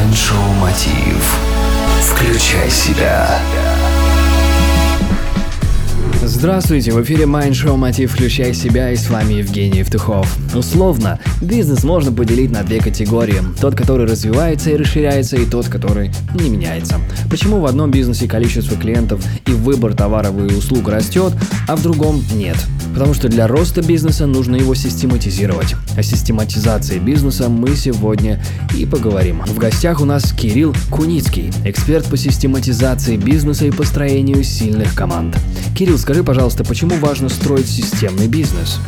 Майншоу Мотив. Включай себя. Здравствуйте, в эфире Mind Show Мотив «Включай себя» и с вами Евгений Евтухов. Условно, бизнес можно поделить на две категории. Тот, который развивается и расширяется, и тот, который не меняется. Почему в одном бизнесе количество клиентов и выбор товаров и услуг растет, а в другом нет? Потому что для роста бизнеса нужно его систематизировать. О систематизации бизнеса мы сегодня и поговорим. В гостях у нас Кирилл Куницкий, эксперт по систематизации бизнеса и построению сильных команд. Кирилл, скажи, пожалуйста, почему важно строить системный бизнес?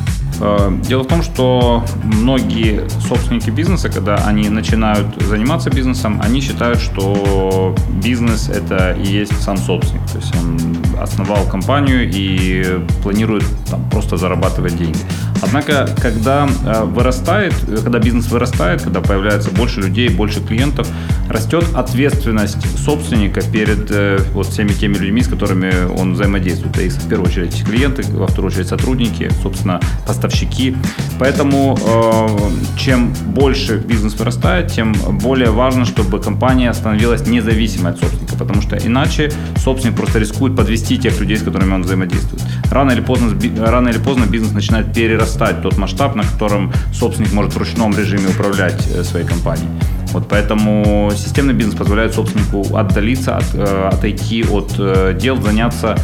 Э, дело в том, что многие собственники бизнеса, когда они начинают заниматься бизнесом, они считают, что бизнес это и есть сам собственник. То есть он основал компанию и планирует там, просто зарабатывать деньги. Однако, когда э, вырастает, когда бизнес вырастает, когда появляется больше людей, больше клиентов, растет ответственность собственника перед э, вот всеми теми людьми, с которыми он взаимодействует. И в первую очередь клиенты, во вторую очередь сотрудники, собственно, поставщики. Поэтому э, чем больше бизнес вырастает, тем более важно, чтобы компания становилась независимой от собственника, потому что иначе собственник просто рискует подвести тех людей, с которыми он взаимодействует. Рано или поздно, рано или поздно бизнес начинает перерастать тот масштаб, на котором собственник может в ручном режиме управлять э, своей компанией. Вот поэтому системный бизнес позволяет собственнику отдалиться, от, э, отойти от э, дел, заняться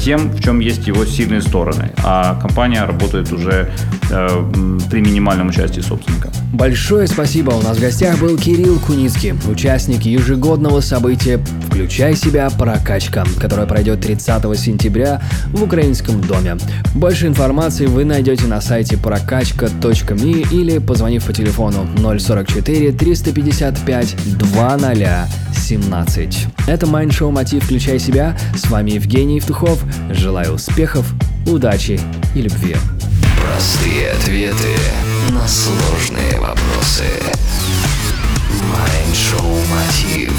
тем, в чем есть его сильные стороны. А компания работает уже при минимальном участии собственника. Большое спасибо. У нас в гостях был Кирилл Куницкий, участник ежегодного события «Включай себя. Прокачка», которое пройдет 30 сентября в Украинском доме. Больше информации вы найдете на сайте прокачка.ми или позвонив по телефону 044 350 55 2017. Это Майншоу Мотив «Включай себя». С вами Евгений Евтухов. Желаю успехов, удачи и любви. Простые ответы на сложные вопросы. Майншоу Мотив.